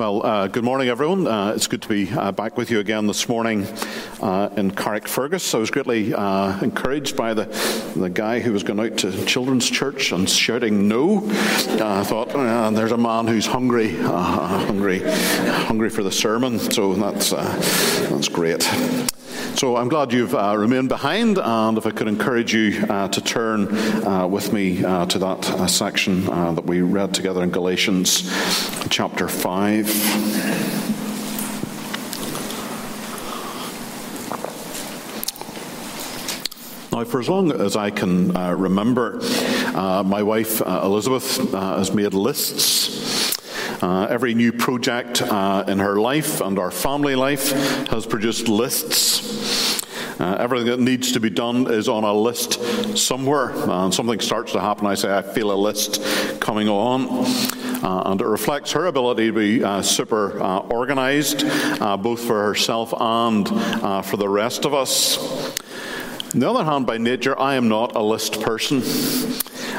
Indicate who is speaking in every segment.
Speaker 1: Well, uh, good morning, everyone. Uh, it's good to be uh, back with you again this morning uh, in Carrickfergus. I was greatly uh, encouraged by the, the guy who was going out to children's church and shouting no. Uh, I thought, there's a man who's hungry, hungry, hungry for the sermon. So that's that's great. So I'm glad you've uh, remained behind, and if I could encourage you uh, to turn uh, with me uh, to that uh, section uh, that we read together in Galatians chapter 5. For as long as I can uh, remember, uh, my wife uh, Elizabeth has made lists. every new project in her life and our family life has produced lists. Uh, everything that needs to be done is on a list somewhere. And something starts to happen, I say, I feel a list coming on. Uh, and it reflects her ability to be uh, super uh, organized, uh, both for herself and uh, for the rest of us. On the other hand, by nature, I am not a list person.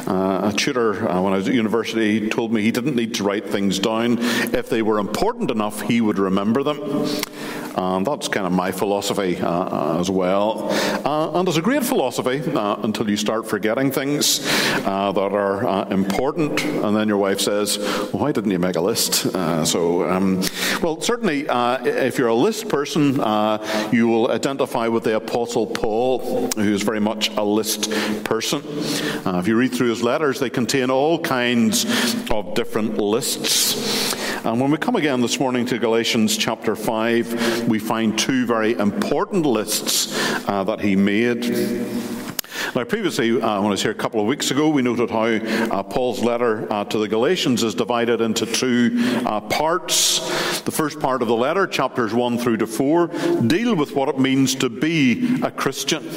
Speaker 1: Uh, a tutor, uh, when I was at university, told me he didn't need to write things down. If they were important enough, he would remember them. And that's kind of my philosophy uh, uh, as well. Uh, and it's a great philosophy uh, until you start forgetting things uh, that are uh, important. And then your wife says, Why didn't you make a list? so, um, well, certainly, if you're a list person, you will identify with the Apostle Paul, who is very much a list person. if you read through his letters, they contain all kinds of different lists. And when we come again this morning to Galatians chapter 5, we find two very important lists uh, that he made. Now, previously, uh, when I was here a couple of weeks ago, we noted how uh, Paul's letter uh, to the Galatians is divided into two uh, parts. The first part of the letter, chapters 1 through to 4, deal with what it means to be a Christian.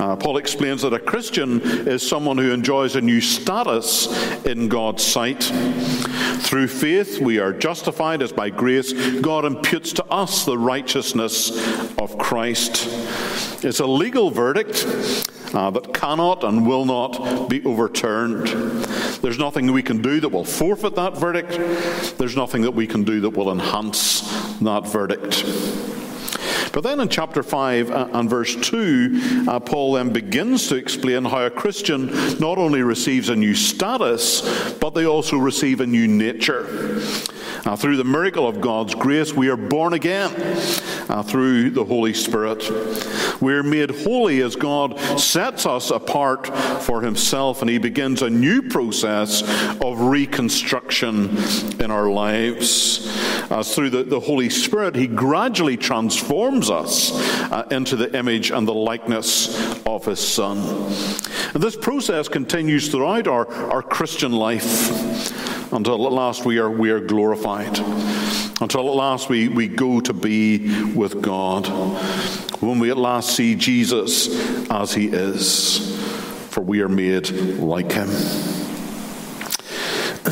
Speaker 1: Uh, Paul explains that a Christian is someone who enjoys a new status in God's sight. Through faith, we are justified as by grace God imputes to us the righteousness of Christ. It's a legal verdict. Uh, that cannot and will not be overturned. There's nothing we can do that will forfeit that verdict. There's nothing that we can do that will enhance that verdict. But then in chapter 5 uh, and verse 2, uh, Paul then begins to explain how a Christian not only receives a new status, but they also receive a new nature. Uh, through the miracle of God's grace, we are born again uh, through the Holy Spirit. We're made holy as God sets us apart for Himself, and He begins a new process of reconstruction in our lives. As through the, the Holy Spirit, He gradually transforms us uh, into the image and the likeness of His Son. And this process continues throughout our, our Christian life until at last we are, we are glorified, until at last we, we go to be with God, when we at last see Jesus as he is, for we are made like him.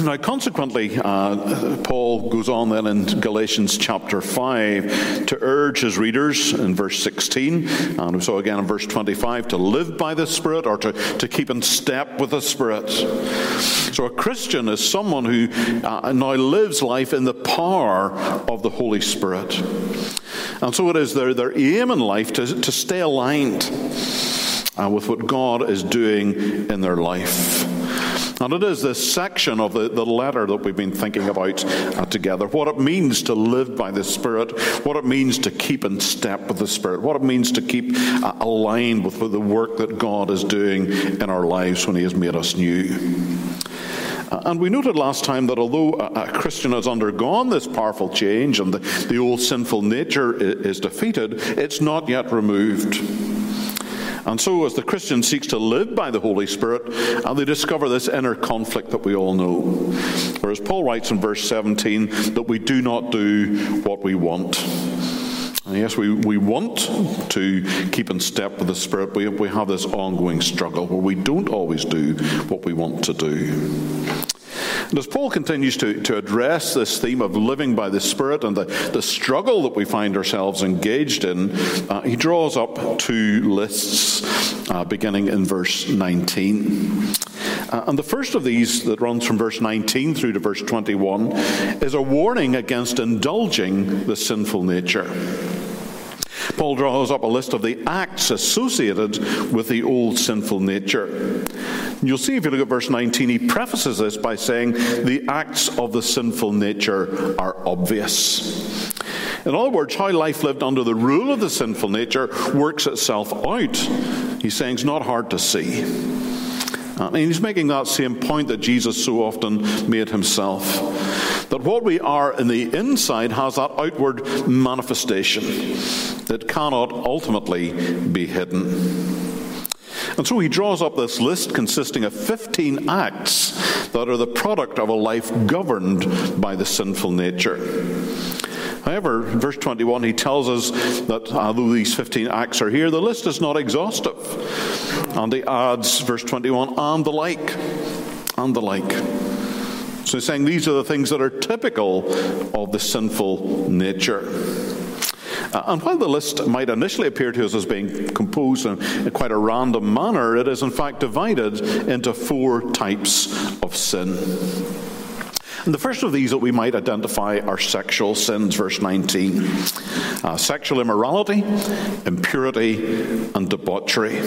Speaker 1: Now, consequently, uh, Paul goes on then in Galatians chapter 5 to urge his readers in verse 16, and we saw again in verse 25, to live by the Spirit or to, to keep in step with the Spirit. So, a Christian is someone who uh, now lives life in the power of the Holy Spirit. And so it is their, their aim in life to, to stay aligned uh, with what God is doing in their life. And it is this section of the, the letter that we've been thinking about uh, together. What it means to live by the Spirit, what it means to keep in step with the Spirit, what it means to keep uh, aligned with the work that God is doing in our lives when He has made us new. Uh, and we noted last time that although a Christian has undergone this powerful change and the, the old sinful nature is defeated, it's not yet removed. And so, as the Christian seeks to live by the Holy Spirit, and they discover this inner conflict that we all know. Whereas Paul writes in verse 17 that we do not do what we want. And yes, we, we want to keep in step with the Spirit, but we have this ongoing struggle where we don't always do what we want to do. And as Paul continues to, to address this theme of living by the Spirit and the, the struggle that we find ourselves engaged in, uh, he draws up two lists uh, beginning in verse 19. Uh, and the first of these, that runs from verse 19 through to verse 21, is a warning against indulging the sinful nature. Paul draws up a list of the acts associated with the old sinful nature. You'll see if you look at verse 19, he prefaces this by saying, The acts of the sinful nature are obvious. In other words, how life lived under the rule of the sinful nature works itself out. He's saying it's not hard to see. And he's making that same point that Jesus so often made himself. That what we are in the inside has that outward manifestation that cannot ultimately be hidden. And so he draws up this list consisting of 15 acts that are the product of a life governed by the sinful nature. However, in verse 21, he tells us that although these 15 acts are here, the list is not exhaustive. And he adds, verse 21, and the like. And the like. So he's saying these are the things that are typical of the sinful nature. Uh, and while the list might initially appear to us as being composed in quite a random manner, it is in fact divided into four types of sin. And the first of these that we might identify are sexual sins, verse 19 uh, sexual immorality, impurity, and debauchery.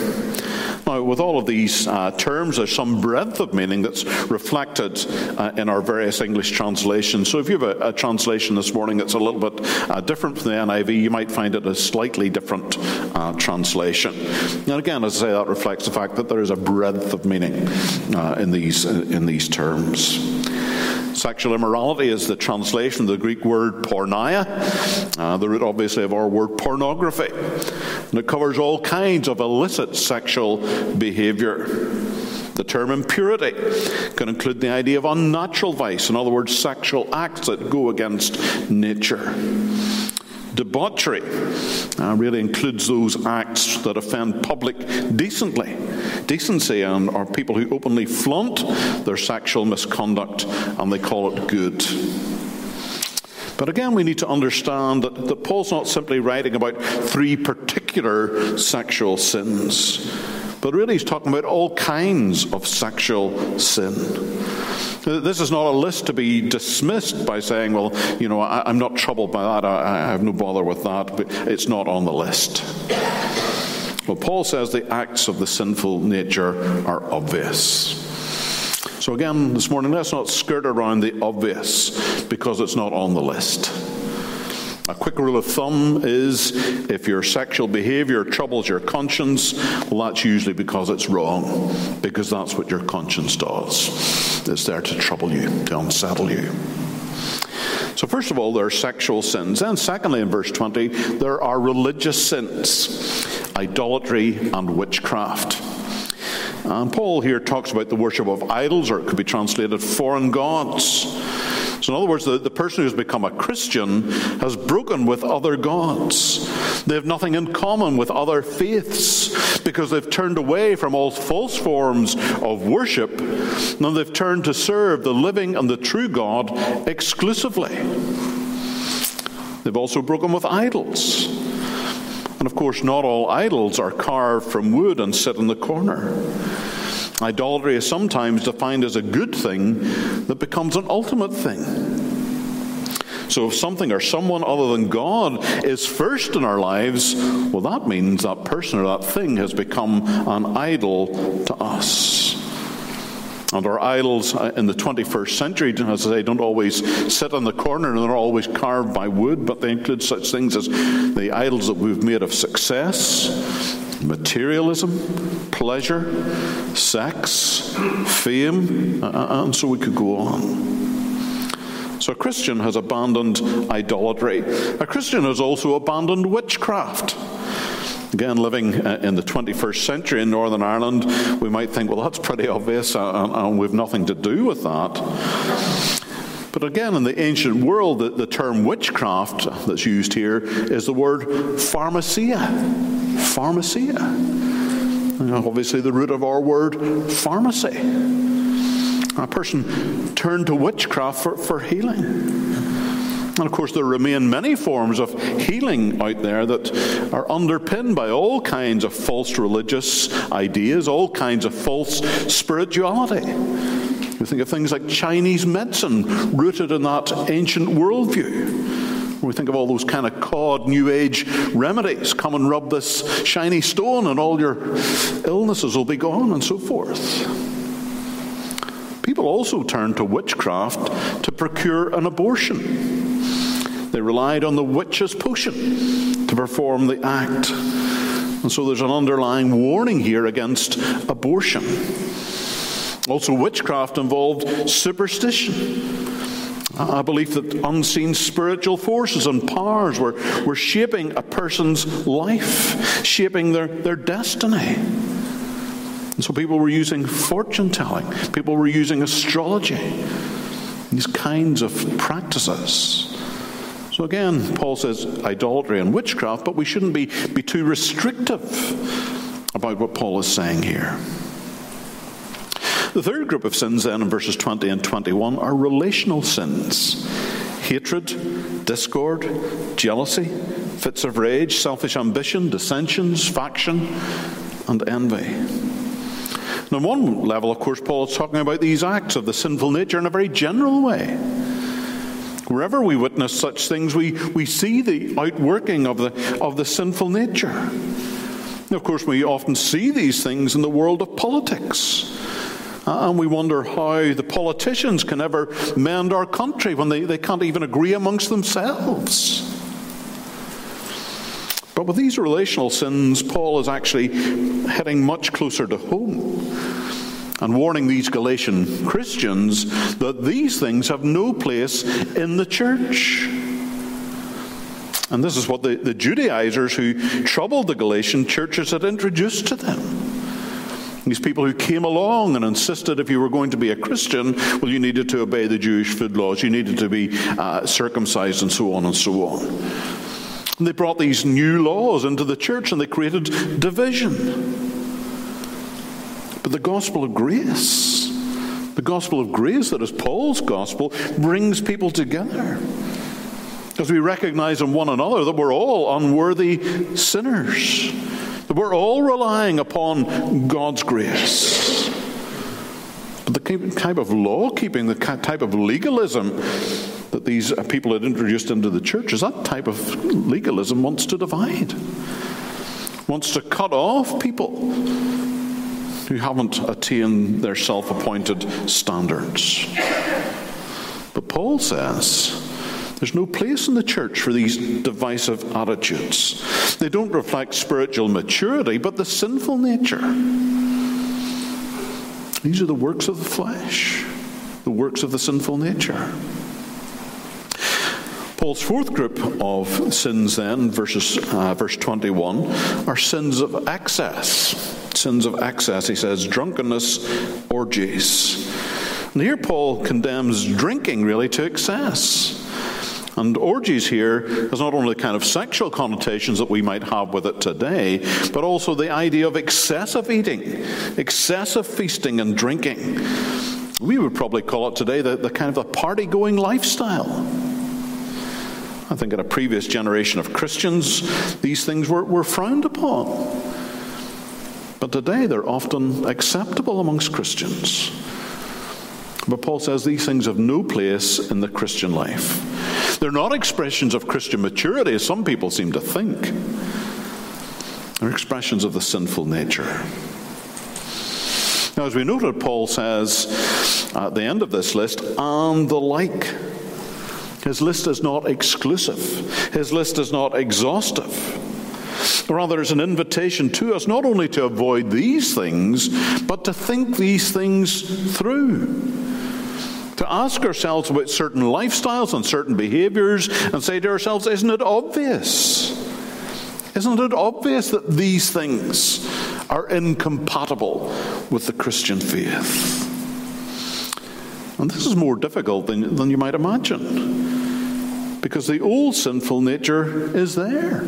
Speaker 1: Now, with all of these uh, terms, there's some breadth of meaning that's reflected uh, in our various English translations. So, if you have a, a translation this morning that's a little bit uh, different from the NIV, you might find it a slightly different uh, translation. And again, as I say, that reflects the fact that there is a breadth of meaning uh, in these in these terms. Sexual immorality is the translation of the Greek word porneia, uh, the root obviously of our word pornography. And it covers all kinds of illicit sexual behavior. The term impurity can include the idea of unnatural vice, in other words, sexual acts that go against nature. Debauchery uh, really includes those acts that offend public decently, decency and are people who openly flaunt their sexual misconduct and they call it good. But again, we need to understand that, that Paul's not simply writing about three particular sexual sins, but really he's talking about all kinds of sexual sin. This is not a list to be dismissed by saying, well, you know, I, am not troubled by that, I, I have no bother with that, but it's not on the list. Well, Paul says the acts of the sinful nature are obvious. So, again, this morning, let's not skirt around the obvious because it's not on the list. A quick rule of thumb is if your sexual behavior troubles your conscience, well, that's usually because it's wrong, because that's what your conscience does. It's there to trouble you, to unsettle you. So, first of all, there are sexual sins. And secondly, in verse 20, there are religious sins idolatry and witchcraft. And Paul here talks about the worship of idols, or it could be translated foreign gods. So, in other words, the, the person who's become a Christian has broken with other gods. They have nothing in common with other faiths because they've turned away from all false forms of worship and they've turned to serve the living and the true God exclusively. They've also broken with idols. And of course, not all idols are carved from wood and sit in the corner. Idolatry is sometimes defined as a good thing that becomes an ultimate thing. So if something or someone other than God is first in our lives, well, that means that person or that thing has become an idol to us. And our idols uh, in the 21st century, as I say, don't always sit in the corner and they're always carved by wood, but they include such things as the idols that we've made of success, materialism, pleasure, sex, fame, and so we could go on. So a Christian has abandoned idolatry. A Christian has also abandoned witchcraft. Again, living uh, in the 21st century in Northern Ireland, we might think, well, that's pretty obvious, uh, and, and we've nothing to do with that. But again, in the ancient world, the, the term witchcraft that's used here is the word pharmakeia. Pharmakeia. obviously, the root of our word pharmacy. A person turned to witchcraft for, for healing. And of course, there remain many forms of healing out there that are underpinned by all kinds of false religious ideas, all kinds of false spirituality. We think of things like Chinese medicine, rooted in that ancient worldview. We think of all those kind of cod New Age remedies. Come and rub this shiny stone, and all your illnesses will be gone, and so forth. People also turned to witchcraft to procure an abortion. They relied on the witch's potion to perform the act. And so there's an underlying warning here against abortion. Also, witchcraft involved superstition. A believe that unseen spiritual forces and powers were, were shaping a person's life, shaping their, their destiny. And so people were using fortune telling, people were using astrology, these kinds of practices. So again, Paul says idolatry and witchcraft, but we shouldn't be, be too restrictive about what Paul is saying here. The third group of sins, then, in verses 20 and 21, are relational sins hatred, discord, jealousy, fits of rage, selfish ambition, dissensions, faction, and envy. And on one level, of course, Paul is talking about these acts of the sinful nature in a very general way. Wherever we witness such things, we, we see the outworking of the, of the sinful nature. Of course, we often see these things in the world of politics. And we wonder how the politicians can ever mend our country when they, they can't even agree amongst themselves. But with these relational sins, Paul is actually heading much closer to home and warning these Galatian Christians that these things have no place in the church. And this is what the, the Judaizers who troubled the Galatian churches had introduced to them. These people who came along and insisted if you were going to be a Christian, well, you needed to obey the Jewish food laws, you needed to be uh, circumcised, and so on and so on. And they brought these new laws into the church and they created division. But the gospel of grace, the gospel of grace that is Paul's gospel, brings people together. Because we recognize in one another that we're all unworthy sinners, we're all relying upon God's grace. But the type of law keeping, the type of legalism that these uh, people had introduced into the church, is that type of legalism wants to divide, wants to cut off people who haven't attained their self appointed standards. But Paul says there's no place in the church for these divisive attitudes. They don't reflect spiritual maturity, but the sinful nature. These are the works of the flesh, the works of the sinful nature. Paul's fourth group of sins, then, verses, uh, verse 21, are sins of excess sins of excess. He says drunkenness, orgies. And here Paul condemns drinking really to excess. And orgies here has not only the kind of sexual connotations that we might have with it today, but also the idea of excessive eating, excessive feasting and drinking. We would probably call it today the, the kind of a party going lifestyle. I think in a previous generation of Christians, these things were, were frowned upon. But today they're often acceptable amongst Christians. But Paul says these things have no place in the Christian life. They're not expressions of Christian maturity, as some people seem to think. They're expressions of the sinful nature. Now, as we noted, Paul says at the end of this list, and the like. His list is not exclusive, his list is not exhaustive. Rather, it's an invitation to us not only to avoid these things, but to think these things through. Ask ourselves about certain lifestyles and certain behaviors and say to ourselves, isn't it obvious? Isn't it obvious that these things are incompatible with the Christian faith? And this is more difficult than, than you might imagine because the old sinful nature is there.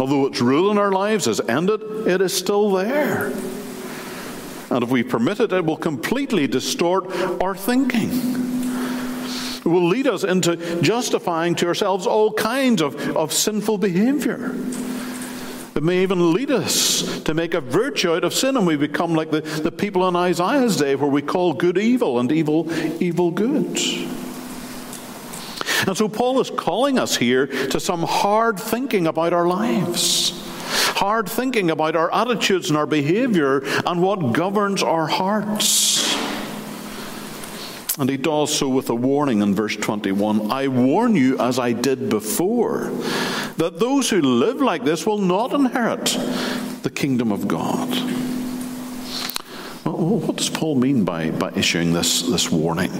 Speaker 1: Although its rule in our lives has ended, it is still there. And if we permit it, it will completely distort our thinking. It will lead us into justifying to ourselves all kinds of, of sinful behavior. It may even lead us to make a virtue out of sin, and we become like the, the people in Isaiah's day, where we call good evil and evil evil good. And so Paul is calling us here to some hard thinking about our lives, hard thinking about our attitudes and our behavior and what governs our hearts. And he does so with a warning in verse 21 I warn you, as I did before, that those who live like this will not inherit the kingdom of God. What does Paul mean by, by issuing this, this warning?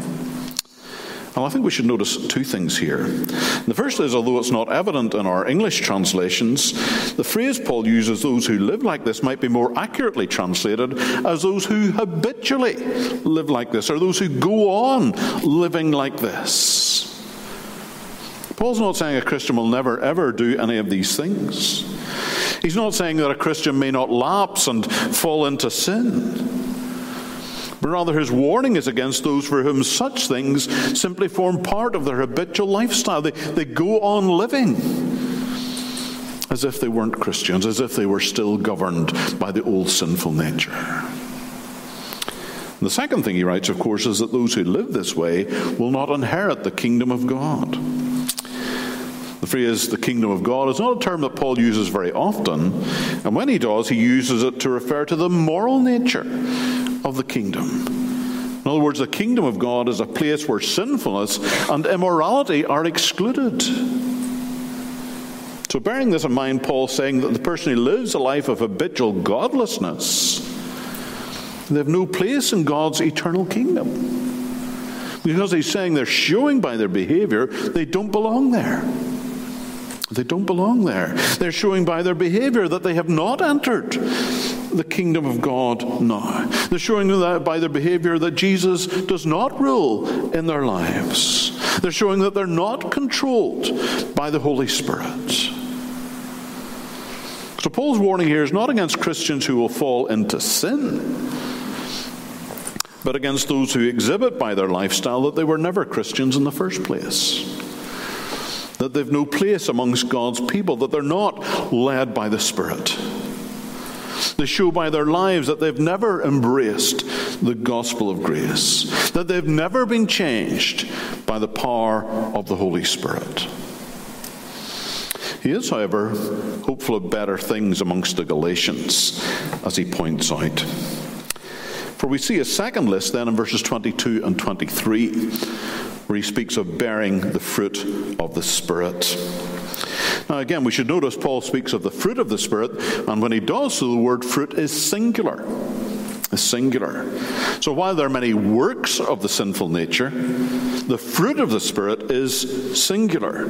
Speaker 1: Well, I think we should notice two things here. The first is, although it's not evident in our English translations, the phrase Paul uses, those who live like this, might be more accurately translated as those who habitually live like this, or those who go on living like this. Paul's not saying a Christian will never ever do any of these things. He's not saying that a Christian may not lapse and fall into sin. But rather, his warning is against those for whom such things simply form part of their habitual lifestyle. They, they go on living as if they weren't Christians, as if they were still governed by the old sinful nature. The second thing he writes, of course, is that those who live this way will not inherit the kingdom of God. The phrase the kingdom of God is not a term that Paul uses very often, and when he does, he uses it to refer to the moral nature of the kingdom. In other words, the kingdom of God is a place where sinfulness and immorality are excluded. So, bearing this in mind, Paul's saying that the person who lives a life of habitual godlessness, they have no place in God's eternal kingdom. Because he's saying they're showing by their behavior they don't belong there. They don't belong there. They're showing by their behavior that they have not entered the kingdom of God now. They're showing that by their behavior that Jesus does not rule in their lives. They're showing that they're not controlled by the Holy Spirit. So, Paul's warning here is not against Christians who will fall into sin, but against those who exhibit by their lifestyle that they were never Christians in the first place. That they've no place amongst God's people, that they're not led by the Spirit. They show by their lives that they've never embraced the gospel of grace, that they've never been changed by the power of the Holy Spirit. He is, however, hopeful of better things amongst the Galatians, as he points out. For we see a second list then in verses 22 and 23, where he speaks of bearing the fruit of the Spirit. Now, again, we should notice Paul speaks of the fruit of the Spirit, and when he does so, the word fruit is singular. Is singular. So while there are many works of the sinful nature, the fruit of the Spirit is singular.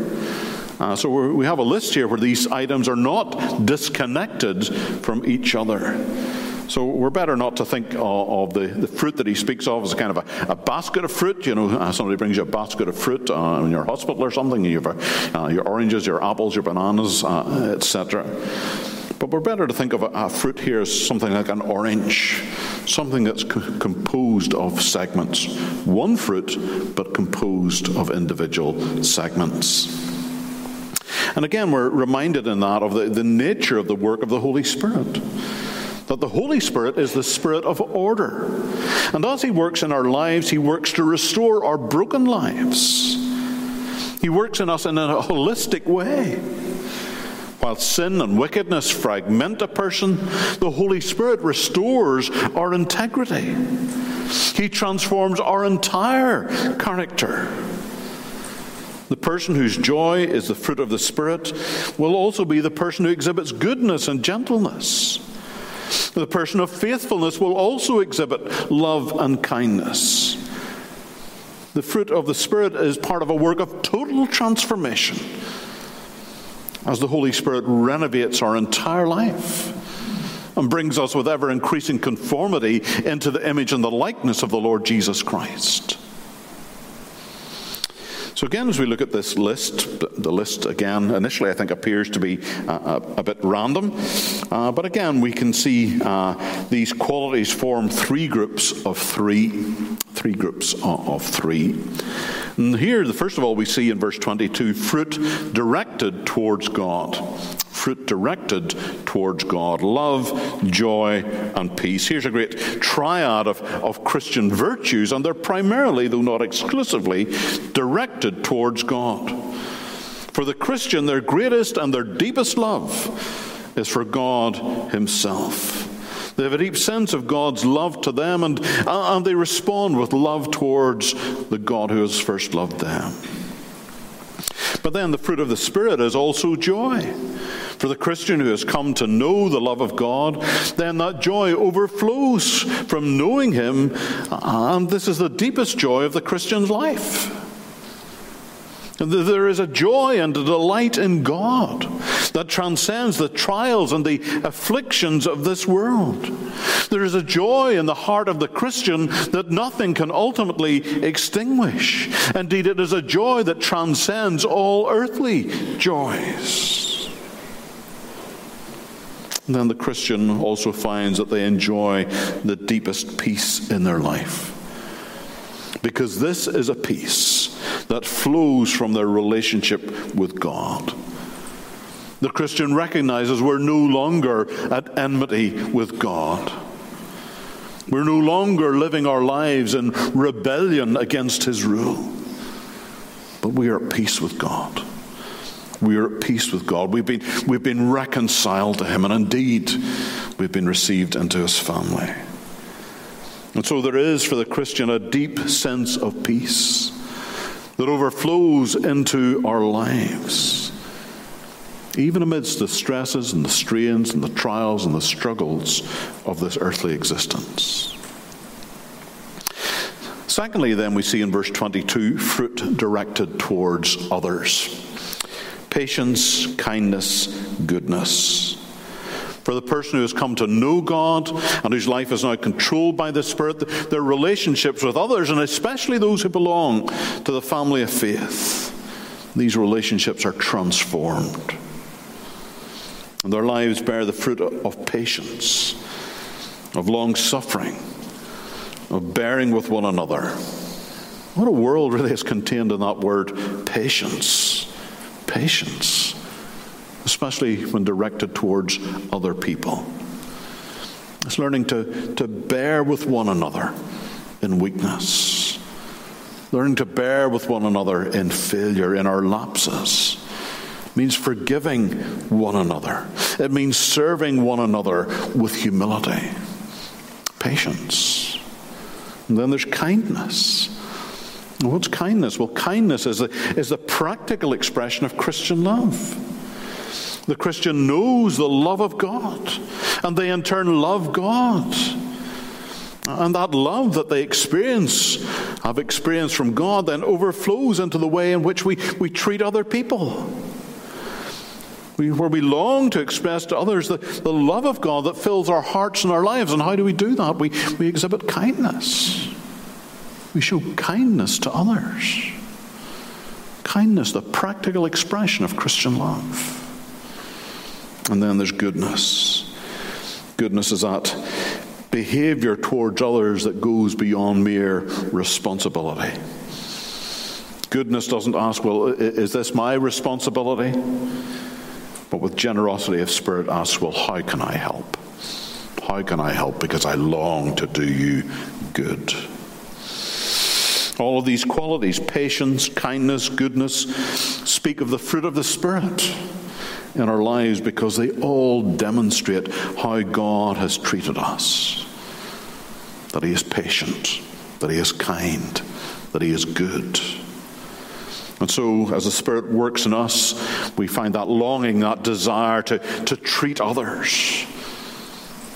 Speaker 1: Uh, so we have a list here where these items are not disconnected from each other. So we're better not to think of, the, the fruit that he speaks of as a kind of a, a basket of fruit. You know, uh, somebody brings you a basket of fruit uh, in your hospital or something. You have uh, your oranges, your apples, your bananas, uh, etc. But we're better to think of a, a, fruit here as something like an orange, something that's co- composed of segments. One fruit, but composed of individual segments. And again, we're reminded in that of the, the nature of the work of the Holy Spirit the Holy Spirit is the Spirit of order. And as He works in our lives, He works to restore our broken lives. He works in us in a holistic way. While sin and wickedness fragment a person, the Holy Spirit restores our integrity. He transforms our entire character. The person whose joy is the fruit of the Spirit will also be the person who exhibits goodness and gentleness. The person of faithfulness will also exhibit love and kindness. The fruit of the Spirit is part of a work of total transformation as the Holy Spirit renovates our entire life and brings us with ever increasing conformity into the image and the likeness of the Lord Jesus Christ. So, again, as we look at this list, the list again initially I think appears to be uh, a, a, bit random, uh, but again we can see uh, these qualities form three groups of three. Three groups of three. And here, the first of all, we see in verse 22 fruit directed towards God fruit directed towards God love, joy, and peace. Here's a great triad of, of Christian virtues, and they're primarily, though not exclusively, directed towards God. For the Christian, their greatest and their deepest love is for God Himself. They have a deep sense of God's love to them, and, and they respond with love towards the God who has first loved them. But then the fruit of the Spirit is also joy. For the Christian who has come to know the love of God, then that joy overflows from knowing Him, and this is the deepest joy of the Christian's life. There is a joy and a delight in God that transcends the trials and the afflictions of this world. There is a joy in the heart of the Christian that nothing can ultimately extinguish. Indeed, it is a joy that transcends all earthly joys. Then the Christian also finds that they enjoy the deepest peace in their life. Because this is a peace that flows from their relationship with God. The Christian recognizes we're no longer at enmity with God. We're no longer living our lives in rebellion against His rule, but we are at peace with God. We are at peace with God. We've been, we've been reconciled to Him, and indeed, we've been received into His family. And so there is for the Christian a deep sense of peace that overflows into our lives. Even amidst the stresses and the strains and the trials and the struggles of this earthly existence. Secondly, then, we see in verse 22 fruit directed towards others patience, kindness, goodness. For the person who has come to know God and whose life is now controlled by the Spirit, their relationships with others, and especially those who belong to the family of faith, these relationships are transformed. And their lives bear the fruit of patience, of long suffering, of bearing with one another. What a world really is contained in that word patience. Patience especially when directed towards other people. It's learning to, to bear with one another in weakness, learning to bear with one another in failure, in our lapses. Means forgiving one another. It means serving one another with humility, patience. And then there's kindness. What's kindness? Well, kindness is a, is a practical expression of Christian love. The Christian knows the love of God, and they in turn love God. And that love that they experience, have experienced from God, then overflows into the way in which we, we treat other people. We, where we long to express to others the, the love of God that fills our hearts and our lives. And how do we do that? We, we exhibit kindness. We show kindness to others. Kindness, the practical expression of Christian love. And then there's goodness. Goodness is that behavior towards others that goes beyond mere responsibility. Goodness doesn't ask, well, is this my responsibility? But with generosity of spirit asks, well, how can I help? How can I help? Because I long to do you good. All of these qualities patience, kindness, goodness speak of the fruit of the Spirit in our lives because they all demonstrate how God has treated us. That He is patient, that He is kind, that He is good. And so, as the Spirit works in us, we find that longing, that desire to, to treat others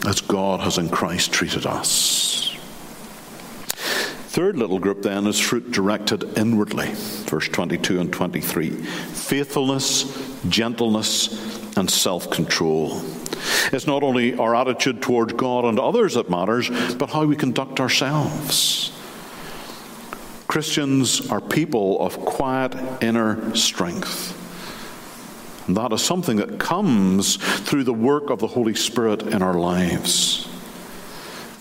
Speaker 1: as God has in Christ treated us. Third little group then is fruit directed inwardly, verse 22 and 23. Faithfulness, gentleness, and self control. It's not only our attitude towards God and others that matters, but how we conduct ourselves. Christians are people of quiet inner strength. And that is something that comes through the work of the Holy Spirit in our lives.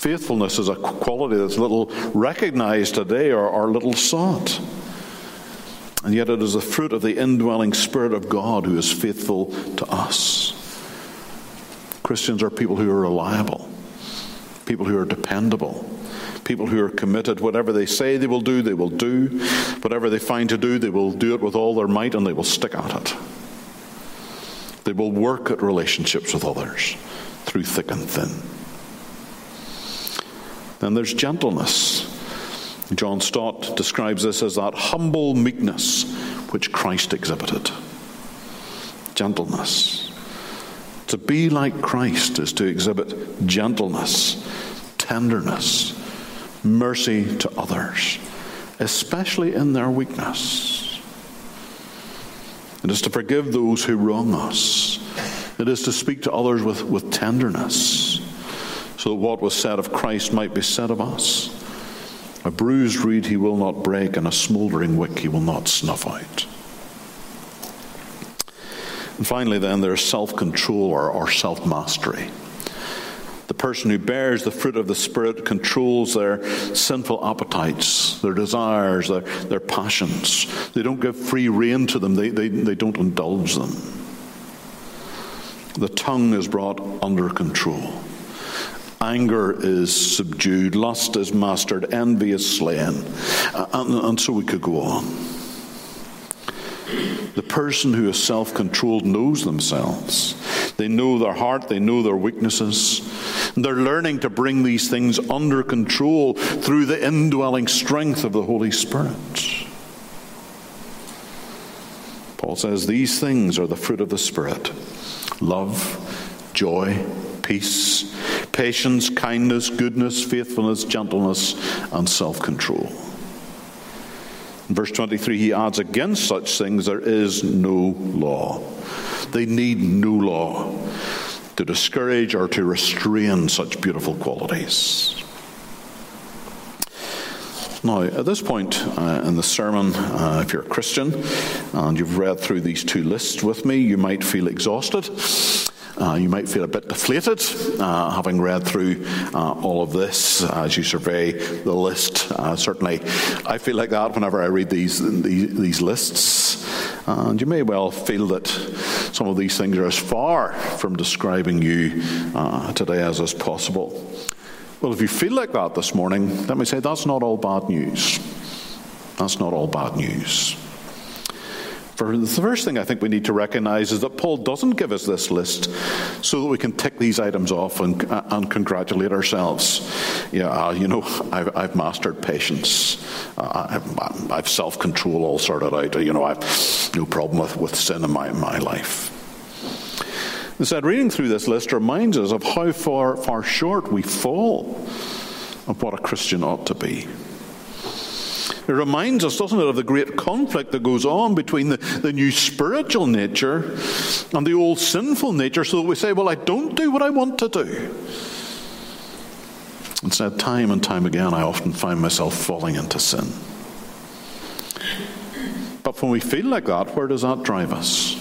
Speaker 1: Faithfulness is a quality that's little recognized today or, or little sought. And yet it is the fruit of the indwelling Spirit of God who is faithful to us. Christians are people who are reliable, people who are dependable, people who are committed. Whatever they say they will do, they will do. Whatever they find to do, they will do it with all their might and they will stick at it. They will work at relationships with others through thick and thin. Then there's gentleness. John Stott describes this as that humble meekness which Christ exhibited. Gentleness. To be like Christ is to exhibit gentleness, tenderness, mercy to others, especially in their weakness. It is to forgive those who wrong us. It is to speak to others with, with tenderness, so that what was said of Christ might be said of us. A bruised reed he will not break, and a smouldering wick he will not snuff out. And finally, then, there's self control or, or self mastery. The person who bears the fruit of the Spirit controls their sinful appetites, their desires, their, their passions. They don't give free rein to them, they, they, they don't indulge them. The tongue is brought under control. Anger is subdued, lust is mastered, envy is slain, uh, and, and so we could go on. The person who is self controlled knows themselves. They know their heart, they know their weaknesses. They're learning to bring these things under control through the indwelling strength of the Holy Spirit. Paul says these things are the fruit of the Spirit love, joy, peace, patience, kindness, goodness, faithfulness, gentleness, and self control. In verse 23, he adds, Against such things there is no law. They need no law to discourage or to restrain such beautiful qualities. Now, at this point uh, in the sermon, uh, if you're a Christian and you've read through these two lists with me, you might feel exhausted. Uh, you might feel a bit deflated uh, having read through uh, all of this as you survey the list. Uh, certainly, I feel like that whenever I read these, these, these lists. And you may well feel that some of these things are as far from describing you uh, today as is possible. Well, if you feel like that this morning, let me say that's not all bad news. That's not all bad news. For the first thing I think we need to recognize is that Paul doesn't give us this list so that we can tick these items off and, uh, and congratulate ourselves. Yeah, uh, you know, I've, I've mastered patience. Uh, I've, I've self control all sorted out. You know, I've no problem with, with sin in my, my life. Instead, reading through this list reminds us of how far, far short we fall of what a Christian ought to be. It reminds us, doesn't it, of the great conflict that goes on between the, the new spiritual nature and the old sinful nature, so that we say, Well, I don't do what I want to do. Instead, time and time again, I often find myself falling into sin. But when we feel like that, where does that drive us?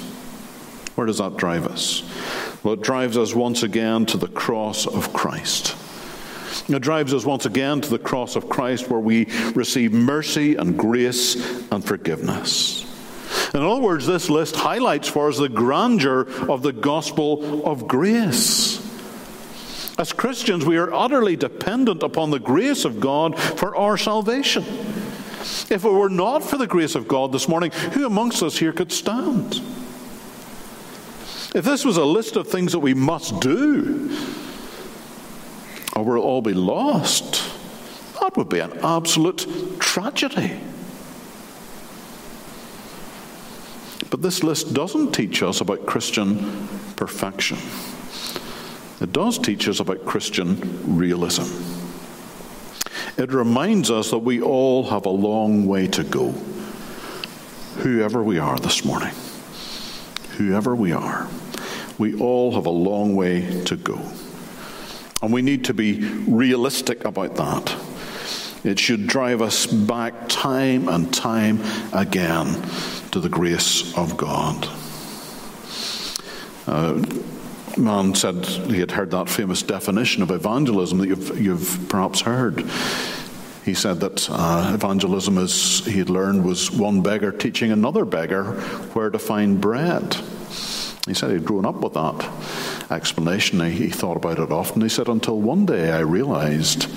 Speaker 1: Where does that drive us? Well, it drives us once again to the cross of Christ. It drives us once again to the cross of Christ where we receive mercy and grace and forgiveness. In other words, this list highlights for us the grandeur of the gospel of grace. As Christians, we are utterly dependent upon the grace of God for our salvation. If it were not for the grace of God this morning, who amongst us here could stand? If this was a list of things that we must do, or we'll all be lost. That would be an absolute tragedy. But this list doesn't teach us about Christian perfection. It does teach us about Christian realism. It reminds us that we all have a long way to go, whoever we are this morning. Whoever we are, we all have a long way to go. And we need to be realistic about that. It should drive us back time and time again to the grace of God. Uh, man said he had heard that famous definition of evangelism that you've, you've perhaps heard. He said that uh, evangelism, as he had learned, was one beggar teaching another beggar where to find bread. He said he'd grown up with that explanation. He, thought about it often. He said, until one day I realized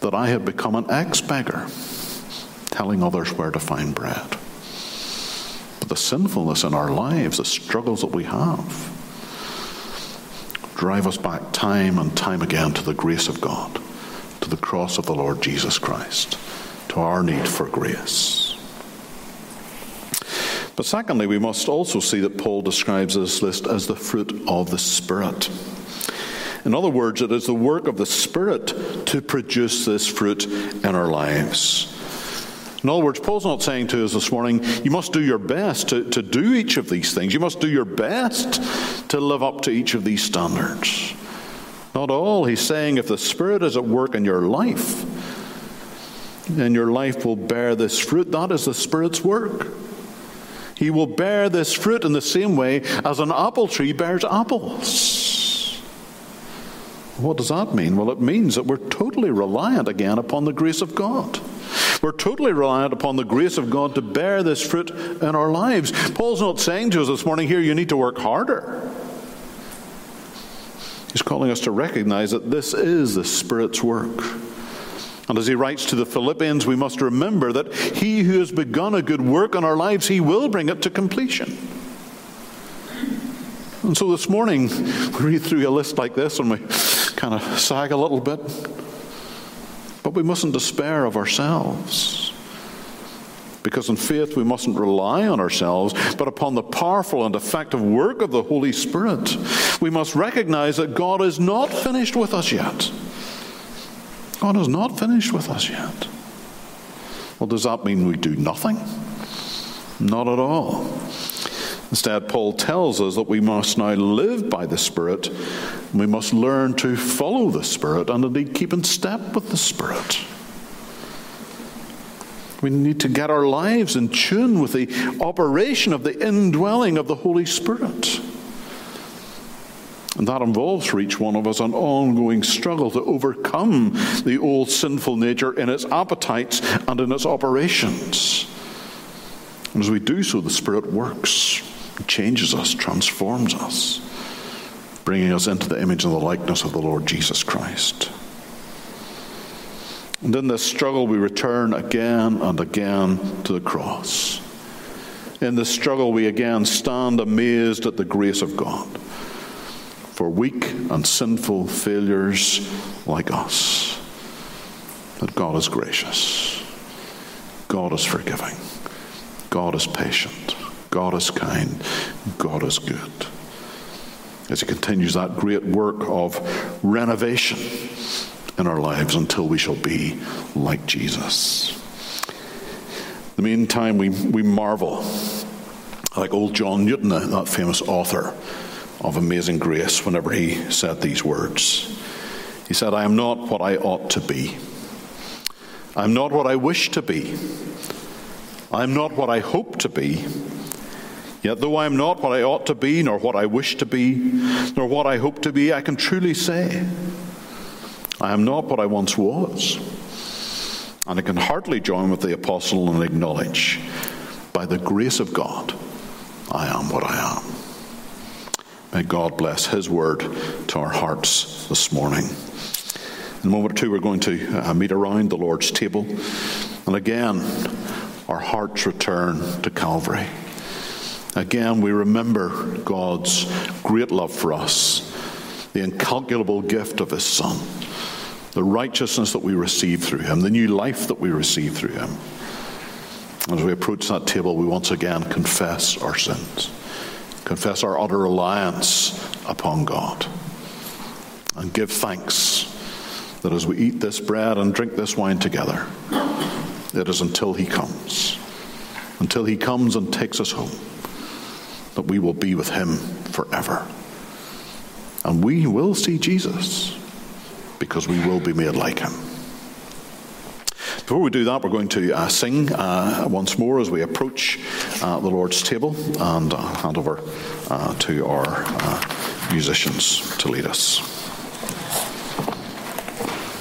Speaker 1: that I had become an ex beggar, telling others where to find bread. But the sinfulness in our lives, the struggles that we have, drive us back time and time again to the grace of God, to the cross of the Lord Jesus Christ, to our need for grace. But secondly, we must also see that Paul describes this list as the fruit of the Spirit. In other words, it is the work of the Spirit to produce this fruit in our lives. In other words, Paul's not saying to us this morning, you must do your best to, to do each of these things. You must do your best to live up to each of these standards. Not all. He's saying if the Spirit is at work in your life, then your life will bear this fruit. That is the Spirit's work. He will bear this fruit in the same way as an apple tree bears apples. What does that mean? Well, it means that we're totally reliant again upon the grace of God. We're totally reliant upon the grace of God to bear this fruit in our lives. Paul's not saying to us this morning, here, you need to work harder. He's calling us to recognize that this is the Spirit's work. And as he writes to the Philippians, we must remember that he who has begun a good work in our lives, he will bring it to completion. And so this morning, we read through a list like this and we kind of sag a little bit. But we mustn't despair of ourselves. Because in faith, we mustn't rely on ourselves, but upon the powerful and effective work of the Holy Spirit. We must recognize that God is not finished with us yet. God is not finished with us yet. Well, does that mean we do nothing? Not at all. Instead, Paul tells us that we must now live by the Spirit. We must learn to follow the Spirit and indeed keep in step with the Spirit. We need to get our lives in tune with the operation of the indwelling of the Holy Spirit. And that involves for each one of us an ongoing struggle to overcome the old sinful nature in its appetites and in its operations. And as we do so, the Spirit works changes us, transforms us, bringing us into the image and the likeness of the Lord Jesus Christ. And in this struggle, we return again and again to the cross. In this struggle, we again stand amazed at the grace of God for weak and sinful failures like us. That God is gracious, God is forgiving, God is patient. God is kind, God is good. As He continues that great work of renovation in our lives until we shall be like Jesus. In the meantime, we, we marvel, like old John Newton, that famous author of Amazing Grace, whenever he said these words. He said, I am not what I ought to be. I'm not what I wish to be. I'm not what I hope to be. Yet, though I am not what I ought to be, nor what I wish to be, nor what I hope to be, I can truly say, I am not what I once was. And I can heartily join with the apostle and acknowledge, by the grace of God, I am what I am. May God bless His word to our hearts this morning. In a moment or two, we're going to uh, meet around the Lord's table. And again, our hearts return to Calvary. Again, we remember God's great love for us, the incalculable gift of His Son, the righteousness that we receive through Him, the new life that we receive through Him. As we approach that table, we once again confess our sins, confess our utter reliance upon God, and give thanks that as we eat this bread and drink this wine together, it is until He comes, until He comes and takes us home that we will be with him forever. And we will see Jesus because we will be made like him. Before we do that, we're going to uh, sing uh, once more as we approach uh, the Lord's table and uh, hand over uh, to our uh, musicians to lead us.